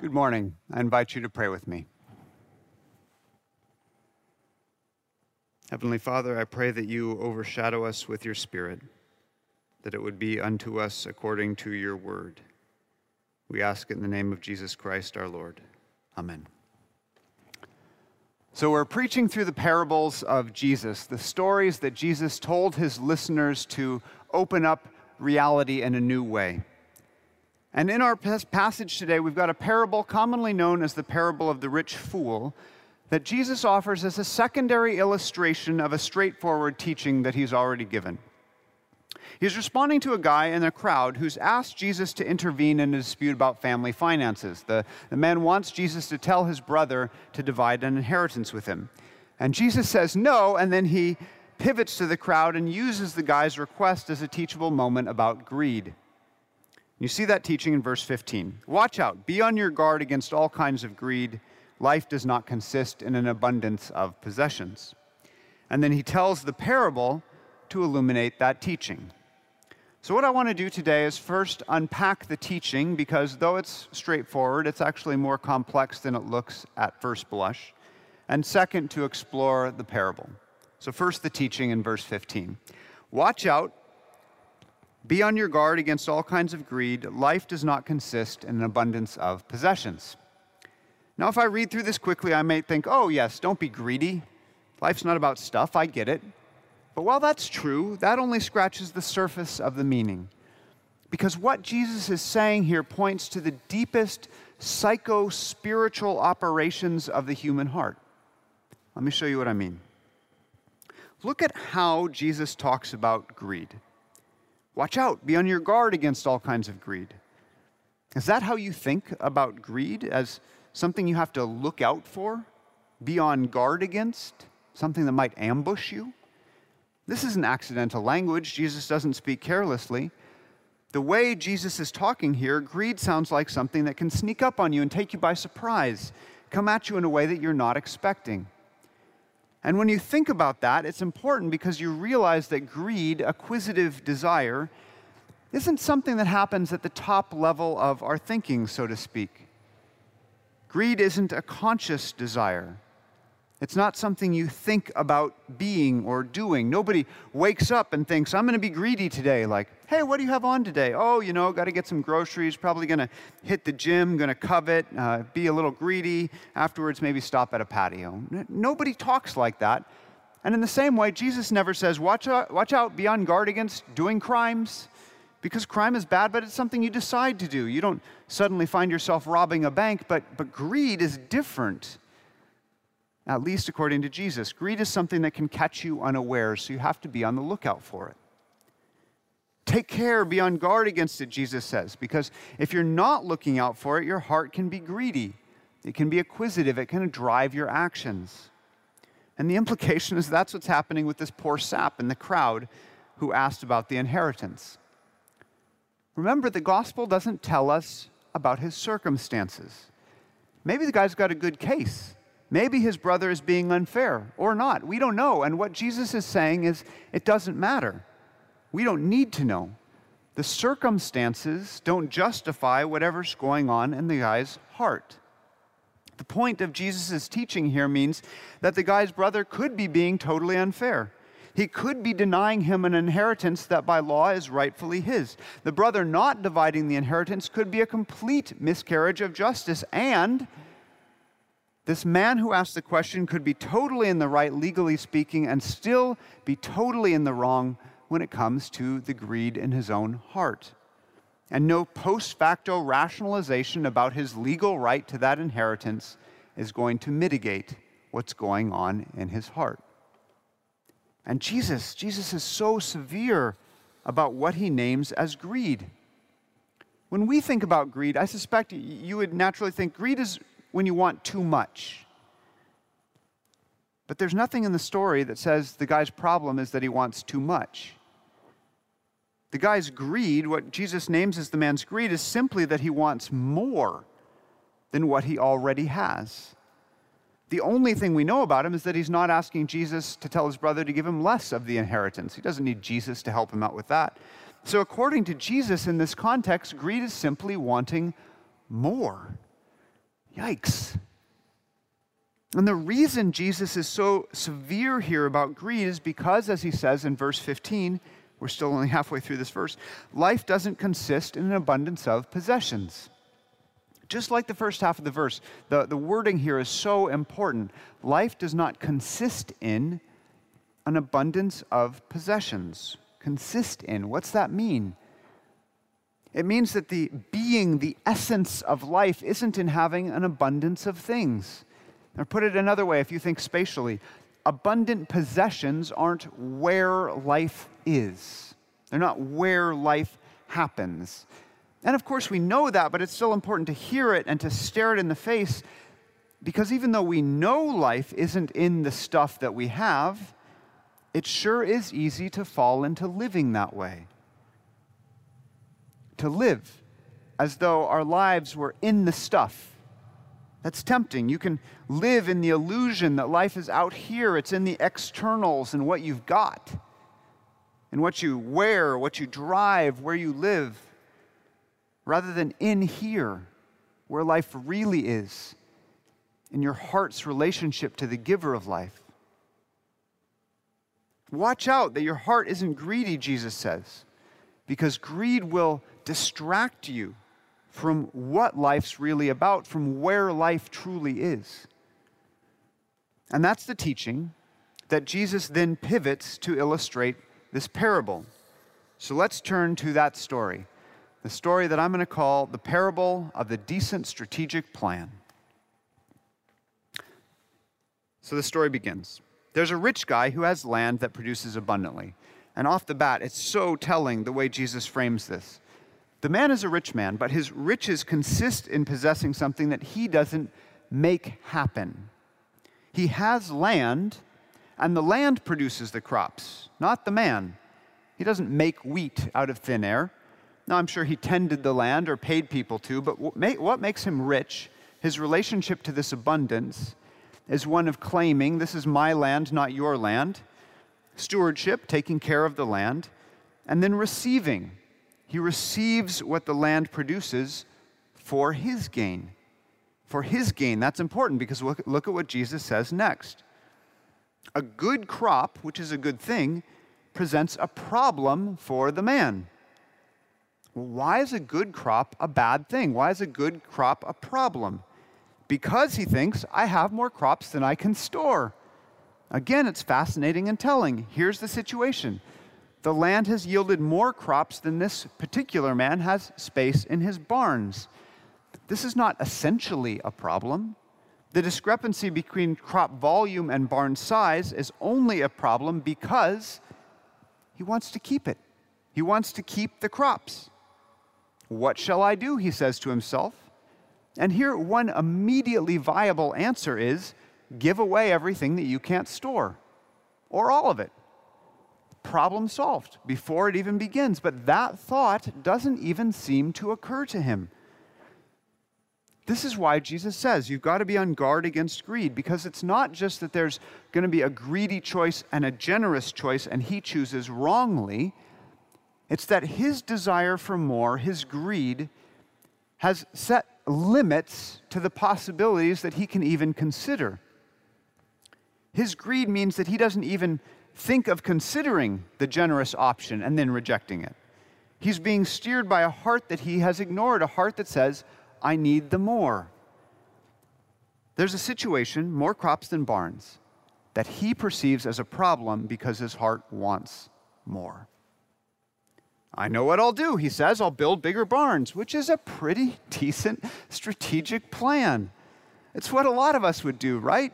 Good morning. I invite you to pray with me. Heavenly Father, I pray that you overshadow us with your Spirit, that it would be unto us according to your word. We ask it in the name of Jesus Christ our Lord. Amen. So, we're preaching through the parables of Jesus, the stories that Jesus told his listeners to open up reality in a new way. And in our passage today, we've got a parable commonly known as the parable of the rich fool that Jesus offers as a secondary illustration of a straightforward teaching that he's already given. He's responding to a guy in a crowd who's asked Jesus to intervene in a dispute about family finances. The, the man wants Jesus to tell his brother to divide an inheritance with him. And Jesus says no, and then he pivots to the crowd and uses the guy's request as a teachable moment about greed. You see that teaching in verse 15. Watch out, be on your guard against all kinds of greed. Life does not consist in an abundance of possessions. And then he tells the parable to illuminate that teaching. So, what I want to do today is first unpack the teaching because though it's straightforward, it's actually more complex than it looks at first blush. And second, to explore the parable. So, first, the teaching in verse 15. Watch out, be on your guard against all kinds of greed. Life does not consist in an abundance of possessions. Now, if I read through this quickly, I may think, oh, yes, don't be greedy. Life's not about stuff, I get it. But while that's true, that only scratches the surface of the meaning. Because what Jesus is saying here points to the deepest psycho spiritual operations of the human heart. Let me show you what I mean. Look at how Jesus talks about greed. Watch out, be on your guard against all kinds of greed. Is that how you think about greed? As something you have to look out for, be on guard against, something that might ambush you? This isn't accidental language. Jesus doesn't speak carelessly. The way Jesus is talking here, greed sounds like something that can sneak up on you and take you by surprise, come at you in a way that you're not expecting. And when you think about that, it's important because you realize that greed, acquisitive desire, isn't something that happens at the top level of our thinking, so to speak. Greed isn't a conscious desire. It's not something you think about being or doing. Nobody wakes up and thinks, I'm going to be greedy today. Like, hey, what do you have on today? Oh, you know, got to get some groceries, probably going to hit the gym, going to covet, uh, be a little greedy, afterwards, maybe stop at a patio. Nobody talks like that. And in the same way, Jesus never says, watch out, watch out, be on guard against doing crimes, because crime is bad, but it's something you decide to do. You don't suddenly find yourself robbing a bank, but, but greed is different at least according to Jesus. Greed is something that can catch you unaware, so you have to be on the lookout for it. Take care, be on guard against it, Jesus says, because if you're not looking out for it, your heart can be greedy. It can be acquisitive, it can drive your actions. And the implication is that's what's happening with this poor sap in the crowd who asked about the inheritance. Remember, the gospel doesn't tell us about his circumstances. Maybe the guy's got a good case. Maybe his brother is being unfair or not. We don't know. And what Jesus is saying is it doesn't matter. We don't need to know. The circumstances don't justify whatever's going on in the guy's heart. The point of Jesus' teaching here means that the guy's brother could be being totally unfair. He could be denying him an inheritance that by law is rightfully his. The brother not dividing the inheritance could be a complete miscarriage of justice and this man who asked the question could be totally in the right, legally speaking, and still be totally in the wrong when it comes to the greed in his own heart. And no post facto rationalization about his legal right to that inheritance is going to mitigate what's going on in his heart. And Jesus, Jesus is so severe about what he names as greed. When we think about greed, I suspect you would naturally think greed is when you want too much. But there's nothing in the story that says the guy's problem is that he wants too much. The guy's greed, what Jesus names as the man's greed, is simply that he wants more than what he already has. The only thing we know about him is that he's not asking Jesus to tell his brother to give him less of the inheritance. He doesn't need Jesus to help him out with that. So, according to Jesus in this context, greed is simply wanting more. Yikes. And the reason Jesus is so severe here about greed is because, as he says in verse 15, we're still only halfway through this verse, life doesn't consist in an abundance of possessions. Just like the first half of the verse, the, the wording here is so important. Life does not consist in an abundance of possessions. Consist in, what's that mean? It means that the being, the essence of life, isn't in having an abundance of things. Or put it another way, if you think spatially, abundant possessions aren't where life is, they're not where life happens. And of course, we know that, but it's still important to hear it and to stare it in the face because even though we know life isn't in the stuff that we have, it sure is easy to fall into living that way. To live as though our lives were in the stuff. That's tempting. You can live in the illusion that life is out here, it's in the externals and what you've got, and what you wear, what you drive, where you live, rather than in here, where life really is, in your heart's relationship to the giver of life. Watch out that your heart isn't greedy, Jesus says, because greed will distract you from what life's really about, from where life truly is. And that's the teaching that Jesus then pivots to illustrate this parable. So let's turn to that story, the story that I'm going to call the parable of the decent strategic plan. So the story begins. There's a rich guy who has land that produces abundantly. And off the bat, it's so telling the way Jesus frames this. The man is a rich man, but his riches consist in possessing something that he doesn't make happen. He has land, and the land produces the crops, not the man. He doesn't make wheat out of thin air. Now, I'm sure he tended the land or paid people to, but what makes him rich, his relationship to this abundance, is one of claiming, This is my land, not your land, stewardship, taking care of the land, and then receiving. He receives what the land produces for his gain. For his gain. That's important because look, look at what Jesus says next. A good crop, which is a good thing, presents a problem for the man. Why is a good crop a bad thing? Why is a good crop a problem? because he thinks, I have more crops than I can store. Again, it's fascinating and telling. Here's the situation the land has yielded more crops than this particular man has space in his barns. This is not essentially a problem. The discrepancy between crop volume and barn size is only a problem because he wants to keep it. He wants to keep the crops. What shall I do? He says to himself. And here, one immediately viable answer is give away everything that you can't store, or all of it. Problem solved before it even begins. But that thought doesn't even seem to occur to him. This is why Jesus says you've got to be on guard against greed, because it's not just that there's going to be a greedy choice and a generous choice, and he chooses wrongly. It's that his desire for more, his greed, has set limits to the possibilities that he can even consider. His greed means that he doesn't even think of considering the generous option and then rejecting it. He's being steered by a heart that he has ignored, a heart that says, I need the more. There's a situation, more crops than barns, that he perceives as a problem because his heart wants more. I know what I'll do, he says. I'll build bigger barns, which is a pretty decent strategic plan. It's what a lot of us would do, right?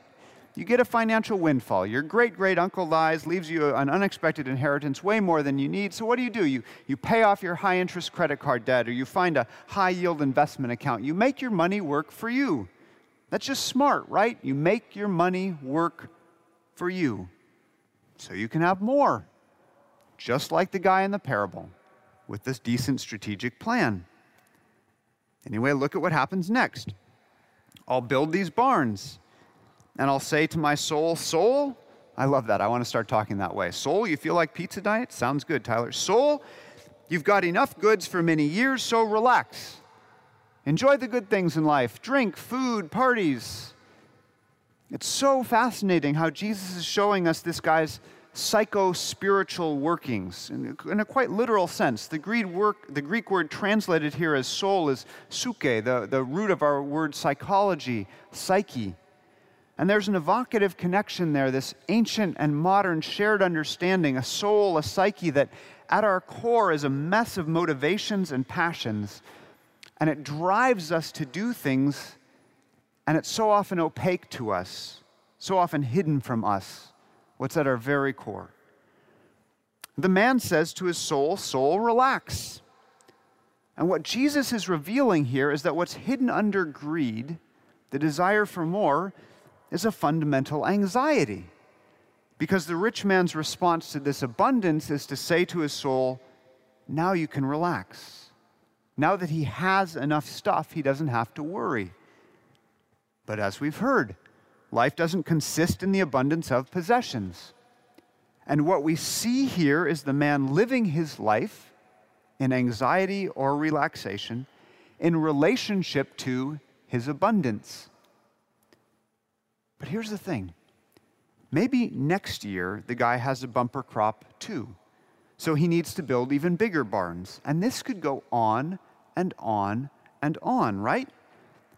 You get a financial windfall. Your great great uncle dies, leaves you an unexpected inheritance, way more than you need. So, what do you do? You, you pay off your high interest credit card debt, or you find a high yield investment account. You make your money work for you. That's just smart, right? You make your money work for you so you can have more, just like the guy in the parable with this decent strategic plan. Anyway, look at what happens next. I'll build these barns, and I'll say to my soul, Soul, I love that. I want to start talking that way. Soul, you feel like pizza diet? Sounds good, Tyler. Soul, you've got enough goods for many years, so relax. Enjoy the good things in life drink, food, parties. It's so fascinating how Jesus is showing us this guy's psycho spiritual workings in, a quite literal sense. The Greek, work, the Greek word translated here as soul is psyche, the, the root of our word psychology, psyche. And there's an evocative connection there, this ancient and modern shared understanding, a soul, a psyche that at our core is a mess of motivations and passions. And it drives us to do things, and it's so often opaque to us, so often hidden from us, what's at our very core. The man says to his soul, Soul, relax. And what Jesus is revealing here is that what's hidden under greed, the desire for more, is a fundamental anxiety. Because the rich man's response to this abundance is to say to his soul, Now you can relax. Now that he has enough stuff, he doesn't have to worry. But as we've heard, life doesn't consist in the abundance of possessions. And what we see here is the man living his life in anxiety or relaxation in relationship to his abundance. But here's the thing maybe next year the guy has a bumper crop too. So he needs to build even bigger barns. And this could go on and on and on, right?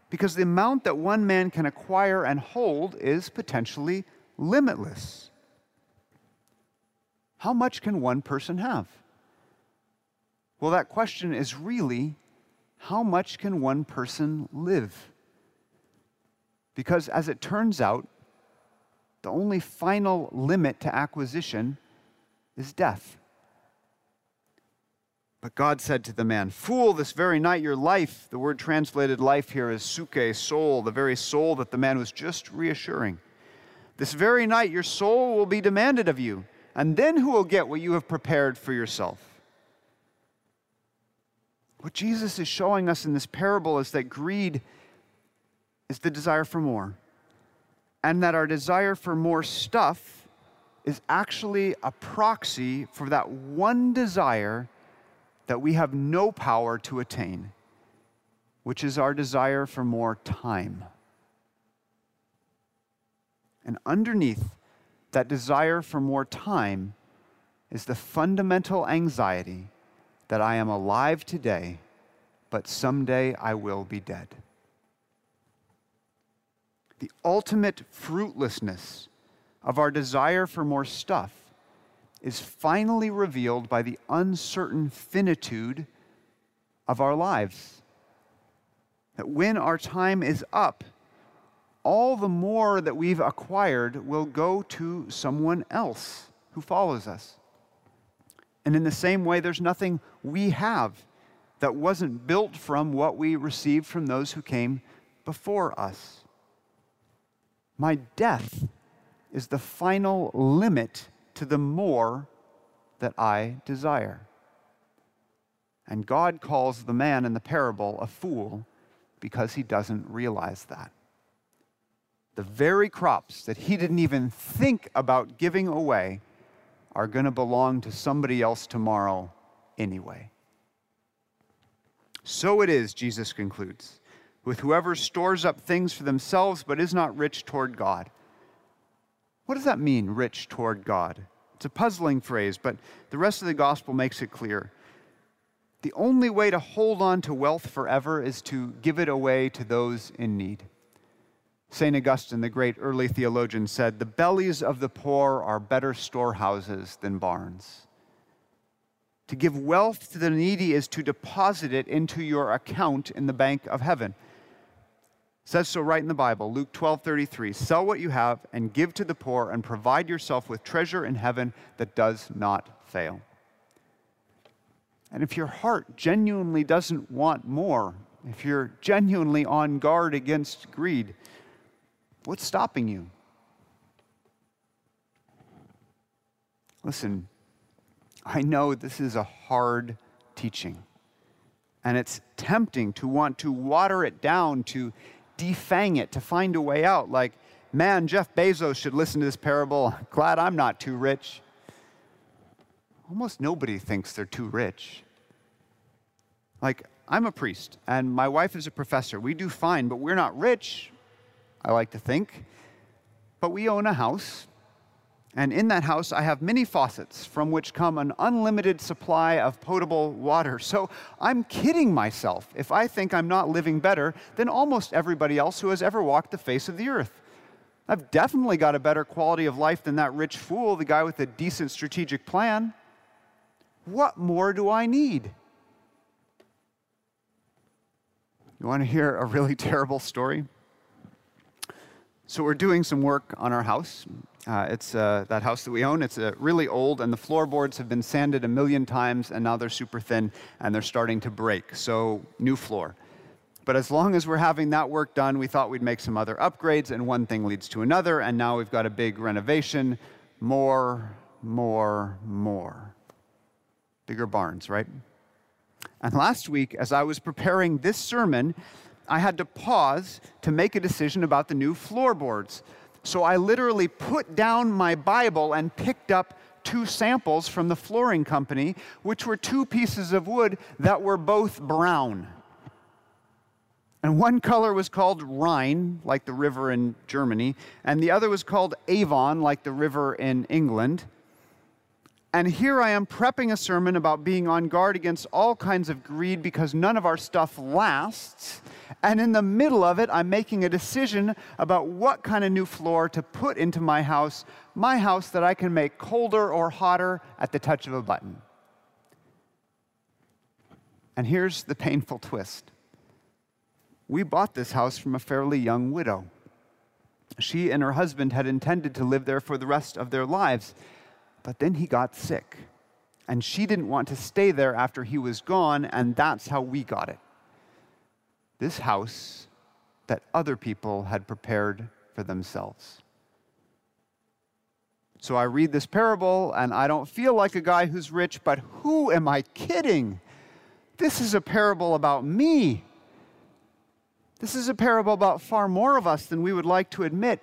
Because the amount that one man can acquire and hold is potentially limitless. How much can one person have? Well, that question is really how much can one person live? Because as it turns out, the only final limit to acquisition is death. But God said to the man, Fool, this very night your life, the word translated life here is psuche, soul, the very soul that the man was just reassuring. This very night your soul will be demanded of you, and then who will get what you have prepared for yourself? What Jesus is showing us in this parable is that greed is the desire for more. And that our desire for more stuff is actually a proxy for that one desire that we have no power to attain, which is our desire for more time. And underneath that desire for more time is the fundamental anxiety that I am alive today, but someday I will be dead the ultimate fruitlessness of our desire for more stuff is finally revealed by the uncertain finitude of our lives. That when our time is up, all the more that we've acquired will go to someone else who follows us. And in the same way, there's nothing we have that wasn't built from what we received from those who came before us. My death is the final limit to the more that I desire. And God calls the man in the parable a fool because he doesn't realize that. The very crops that he didn't even think about giving away are going to belong to somebody else tomorrow anyway. So it is, Jesus concludes with whoever stores up things for themselves but is not rich toward God. What does that mean, rich toward God? It's a puzzling phrase, but the rest of the gospel makes it clear. The only way to hold on to wealth forever is to give it away to those in need. St. Augustine, the great early theologian, said, The bellies of the poor are better storehouses than barns. To give wealth to the needy is to deposit it into your account in the bank of heaven says so right in the Bible, Luke 12 33. Sell what you have and give to the poor, and provide yourself with treasure in heaven that does not fail. And if your heart genuinely doesn't want more, if you're genuinely on guard against greed, what's stopping you? Listen, I know this is a hard teaching, and it's tempting to want to water it down to defang it, to find a way out. Like, man, Jeff Bezos should listen to this parable. Glad I'm not too rich. Almost nobody thinks they're too rich. Like, I'm a priest, and my wife is a professor. We do fine, but we're not rich, I like to think. But we own a house, and in that house, I have many faucets from which come an unlimited supply of potable water. So I'm kidding myself if I think I'm not living better than almost everybody else who has ever walked the face of the earth. I've definitely got a better quality of life than that rich fool, the guy with a decent strategic plan. What more do I need? You want to hear a really terrible story? So, we're doing some work on our house. Uh, it's uh, that house that we own. It's uh, really old, and the floorboards have been sanded a million times, and now they're super thin and they're starting to break. So, new floor. But as long as we're having that work done, we thought we'd make some other upgrades, and one thing leads to another, and now we've got a big renovation. More, more, more. Bigger barns, right? And last week, as I was preparing this sermon, I had to pause to make a decision about the new floorboards. So I literally put down my Bible and picked up two samples from the flooring company, which were two pieces of wood that were both brown. And one color was called Rhine, like the river in Germany, and the other was called Avon, like the river in England. And here I am prepping a sermon about being on guard against all kinds of greed because none of our stuff lasts. And in the middle of it, I'm making a decision about what kind of new floor to put into my house, my house that I can make colder or hotter at the touch of a button. And here's the painful twist we bought this house from a fairly young widow. She and her husband had intended to live there for the rest of their lives, but then he got sick. And she didn't want to stay there after he was gone, and that's how we got it this house that other people had prepared for themselves. So I read this parable and I don't feel like a guy who's rich, but who am I kidding? This is a parable about me. This is a parable about far more of us than we would like to admit.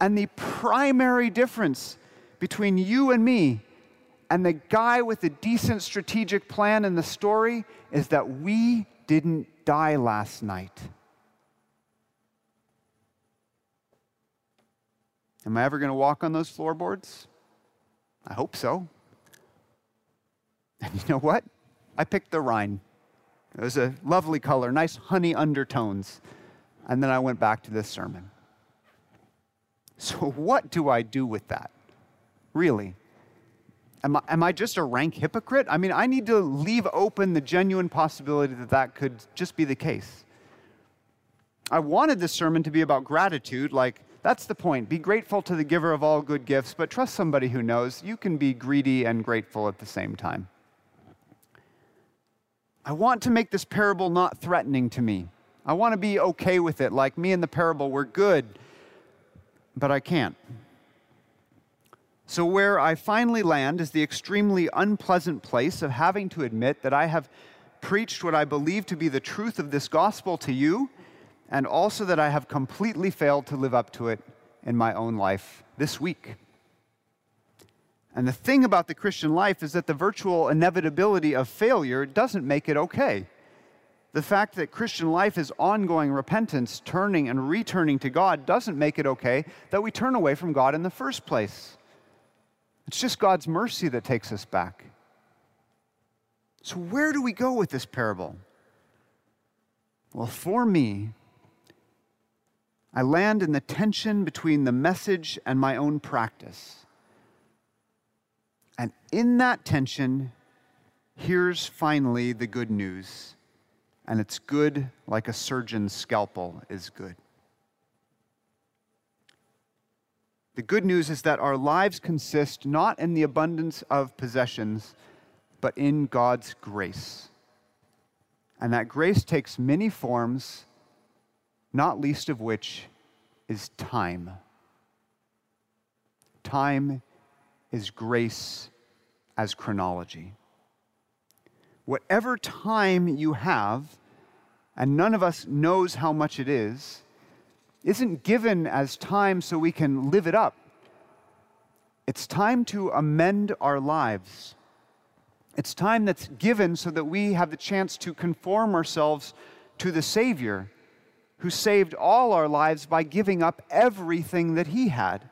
And the primary difference between you and me and the guy with the decent strategic plan in the story is that we didn't die last night. Am I ever going to walk on those floorboards? I hope so. And you know what? I picked the Rhine. It was a lovely color, nice honey undertones. And then I went back to this sermon. So, what do I do with that? Really? Am I, am I just a rank hypocrite? I mean, I need to leave open the genuine possibility that that could just be the case. I wanted this sermon to be about gratitude, like, that's the point. Be grateful to the giver of all good gifts, but trust somebody who knows you can be greedy and grateful at the same time. I want to make this parable not threatening to me. I want to be okay with it, like me and the parable, we're good, but I can't. So, where I finally land is the extremely unpleasant place of having to admit that I have preached what I believe to be the truth of this gospel to you, and also that I have completely failed to live up to it in my own life this week. And the thing about the Christian life is that the virtual inevitability of failure doesn't make it okay. The fact that Christian life is ongoing repentance, turning and returning to God, doesn't make it okay that we turn away from God in the first place. It's just God's mercy that takes us back. So, where do we go with this parable? Well, for me, I land in the tension between the message and my own practice. And in that tension, here's finally the good news. And it's good like a surgeon's scalpel is good. The good news is that our lives consist not in the abundance of possessions, but in God's grace. And that grace takes many forms, not least of which is time. Time is grace as chronology. Whatever time you have, and none of us knows how much it is, isn't given as time so we can live it up. It's time to amend our lives. It's time that's given so that we have the chance to conform ourselves to the Savior who saved all our lives by giving up everything that He had.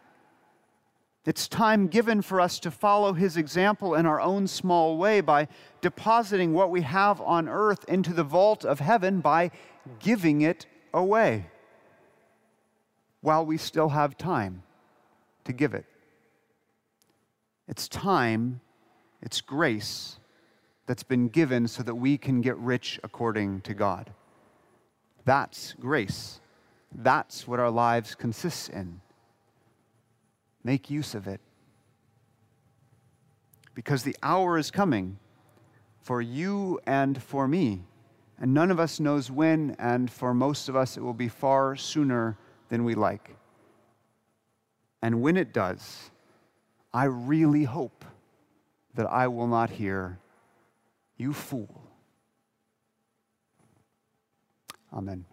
It's time given for us to follow his example in our own small way by depositing what we have on earth into the vault of heaven by giving it away while we still have time to give it. It's time, it's grace that's been given so that we can get rich according to God. That's grace. That's what our lives consist in. Make use of it. Because the hour is coming for you and for me. And none of us knows when, and for most of us, it will be far sooner than we like. And when it does, I really hope that I will not hear, You fool. Amen.